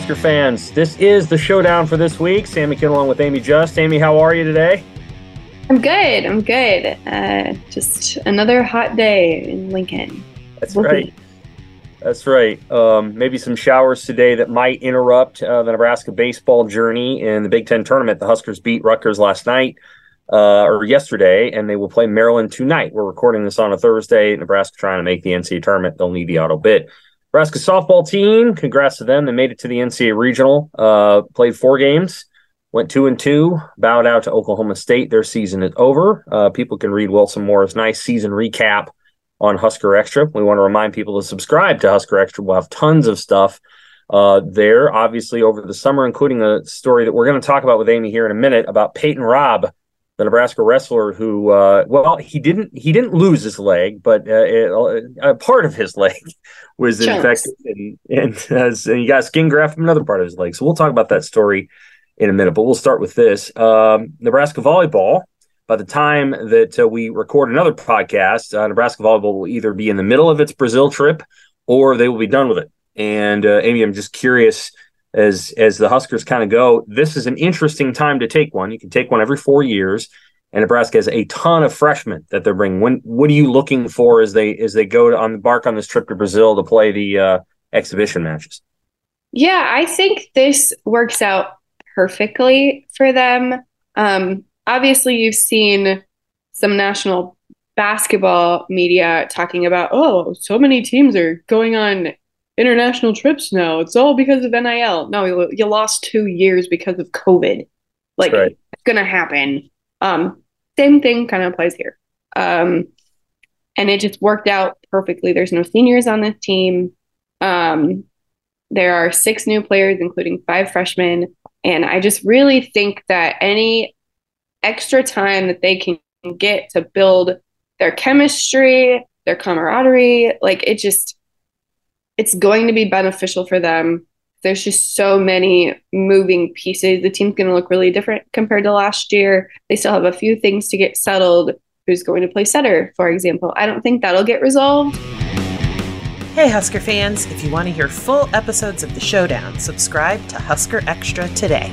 Husker fans. This is the showdown for this week. Sam McKewon along with Amie Just. Amie, how are you today? I'm good. I'm good. Uh, just another hot day in Lincoln. That's right. That's right. Um, maybe some showers today that might interrupt uh, the Nebraska baseball journey in the Big Ten tournament. The Huskers beat Rutgers last night uh, or yesterday, and they will play Maryland tonight. We're recording this on a Thursday. Nebraska trying to make the NCAA tournament. They'll need the auto bid. Nebraska softball team, congrats to them. They made it to the NCAA regional. Uh, played four games, went two and two, bowed out to Oklahoma State. Their season is over. Uh, people can read Wilson Moore's nice season recap on Husker Extra. We want to remind people to subscribe to Husker Extra. We'll have tons of stuff uh, there, obviously, over the summer, including a story that we're going to talk about with Amie here in a minute about Peyton Robb the Nebraska wrestler who, uh, well, he didn't he didn't lose his leg, but uh, it, uh, a part of his leg was infected, and, and, and, he got skin graft from another part of his leg. So we'll talk about that story in a minute. But we'll start with this: um, Nebraska volleyball. By the time that uh, we record another podcast, uh, Nebraska volleyball will either be in the middle of its Brazil trip or they will be done with it. And uh, Amie, I'm just curious as as the Huskers kind of go, this is an interesting time to take one. You can take one every four years, and Nebraska has a ton of freshmen that they're bringing. When what are you looking for as they as they go to on embark on this trip to Brazil to play the uh, exhibition matches? Yeah, I think this works out perfectly for them. Um, obviously, you've seen some national basketball media talking about, oh, so many teams are going on international trips now. It's all because of NIL. No, you, you lost two years because of COVID. Like right. it's gonna happen. Um, same thing kind of applies here. Um, and it just worked out perfectly. There's no seniors on this team. Um, there are six new players, including five freshmen. And I just really think that any extra time that they can get to build their chemistry, their camaraderie, like it just it's going to be beneficial for them. There's just so many moving pieces. The team's going to look really different compared to last year. They still have a few things to get settled. Who's going to play setter, for example? I don't think that'll get resolved. Hey, Husker fans, if you want to hear full episodes of The Showdown, subscribe to Husker Extra today.